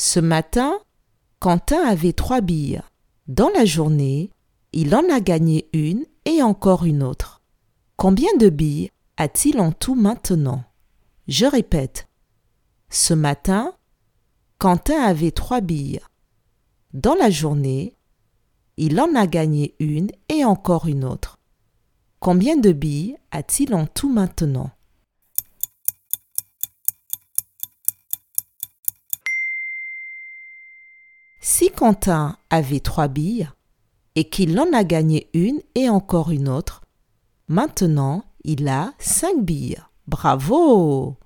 Ce matin, Quentin avait trois billes. Dans la journée, il en a gagné une et encore une autre. Combien de billes a-t-il en tout maintenant? Je répète. Ce matin, Quentin avait trois billes. Dans la journée, il en a gagné une et encore une autre. Combien de billes a-t-il en tout maintenant? Si Quentin avait trois billes et qu'il en a gagné une et encore une autre, maintenant il a cinq billes. Bravo